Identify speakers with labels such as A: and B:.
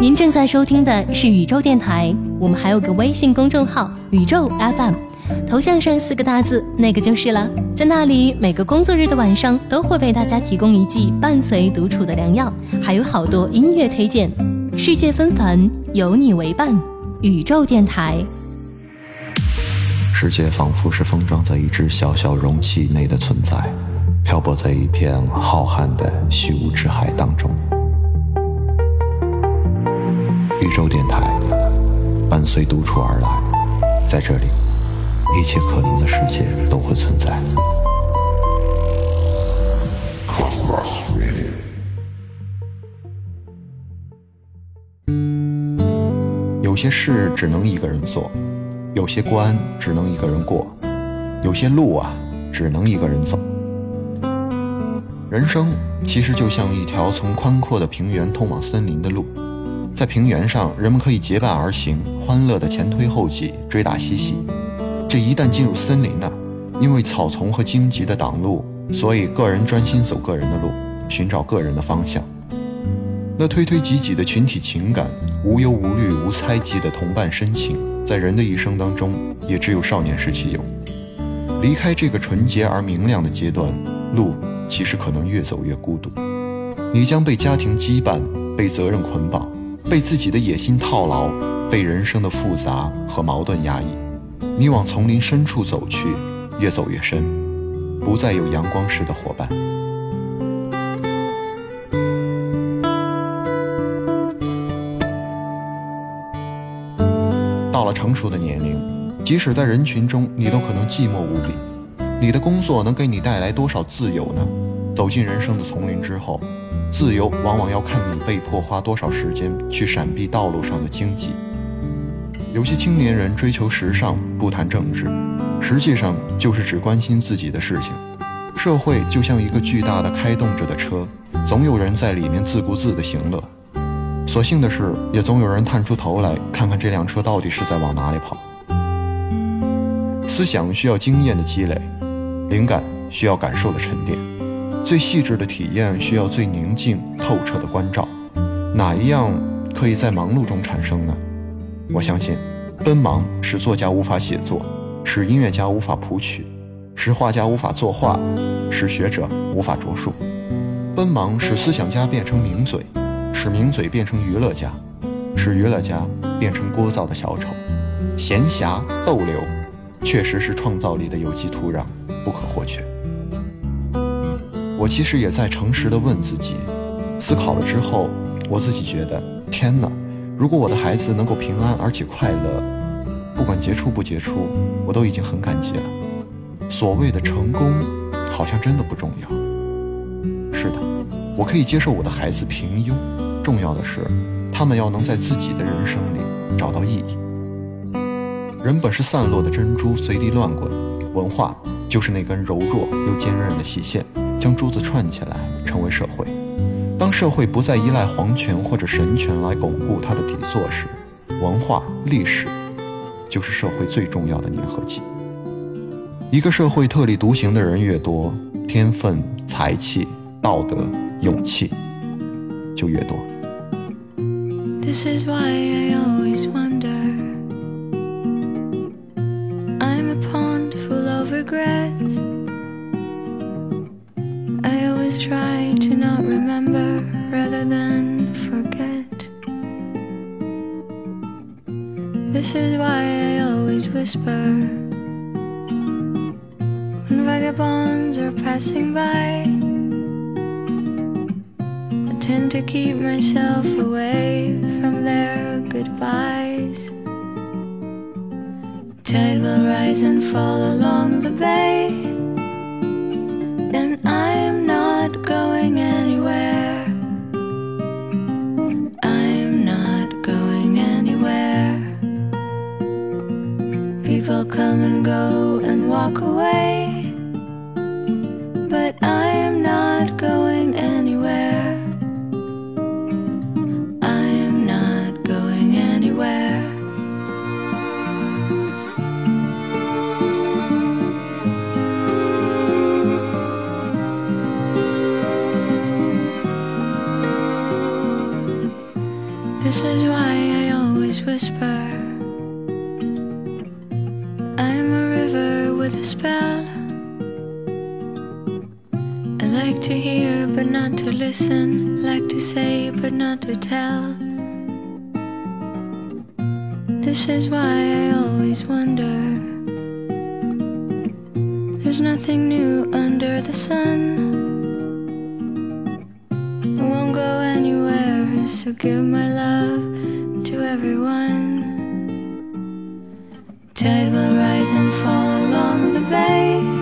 A: 您正在收听的是宇宙电台，我们还有个微信公众号“宇宙 FM”，头像上四个大字那个就是了。在那里，每个工作日的晚上都会为大家提供一剂伴随独处的良药，还有好多音乐推荐。世界纷繁，有你为伴，宇宙电台。
B: 世界仿佛是封装在一只小小容器内的存在，漂泊在一片浩瀚的虚无之海当中。宇宙电台伴随独处而来，在这里，一切可能的世界都会存在。有些事只能一个人做。有些关只能一个人过，有些路啊，只能一个人走。人生其实就像一条从宽阔的平原通往森林的路，在平原上，人们可以结伴而行，欢乐的前推后挤，追打嬉戏。这一旦进入森林呢，因为草丛和荆棘的挡路，所以个人专心走个人的路，寻找个人的方向。那推推挤挤的群体情感，无忧无虑、无猜忌的同伴深情。在人的一生当中，也只有少年时期有。离开这个纯洁而明亮的阶段，路其实可能越走越孤独。你将被家庭羁绊，被责任捆绑，被自己的野心套牢，被人生的复杂和矛盾压抑。你往丛林深处走去，越走越深，不再有阳光时的伙伴。到了成熟的年龄，即使在人群中，你都可能寂寞无比。你的工作能给你带来多少自由呢？走进人生的丛林之后，自由往往要看你被迫花多少时间去闪避道路上的荆棘。有些青年人追求时尚，不谈政治，实际上就是只关心自己的事情。社会就像一个巨大的开动着的车，总有人在里面自顾自的行乐。所幸的是，也总有人探出头来看看这辆车到底是在往哪里跑。思想需要经验的积累，灵感需要感受的沉淀，最细致的体验需要最宁静透彻的关照。哪一样可以在忙碌中产生呢？我相信，奔忙使作家无法写作，使音乐家无法谱曲，使画家无法作画，使学者无法着述。奔忙使思想家变成名嘴。使名嘴变成娱乐家，使娱乐家变成聒噪的小丑，闲暇逗留，确实是创造力的有机土壤，不可或缺。我其实也在诚实的问自己，思考了之后，我自己觉得，天哪！如果我的孩子能够平安而且快乐，不管杰出不杰出，我都已经很感激了。所谓的成功，好像真的不重要。是的，我可以接受我的孩子平庸。重要的是，他们要能在自己的人生里找到意义。人本是散落的珍珠，随地乱滚。文化就是那根柔弱又坚韧的细线，将珠子串起来，成为社会。当社会不再依赖皇权或者神权来巩固它的底座时，文化历史就是社会最重要的粘合剂。一个社会特立独行的人越多，天分、才气、道德、勇气就越多。
C: This is why I always wonder. I'm a pond full of regrets. Try to not remember rather than forget. This is why I always whisper when vagabonds are passing by I tend to keep myself away from their goodbyes. Tide will rise and fall along the bay, come and go and walk away. But I am not going anywhere. I am not going anywhere. This is why I always whisper. spell. I like to hear, but not to listen. Like to say, but not to tell. This is why I always wonder. There's nothing new under the sun. I won't go anywhere, so give my love to everyone tide will rise and fall along the bay.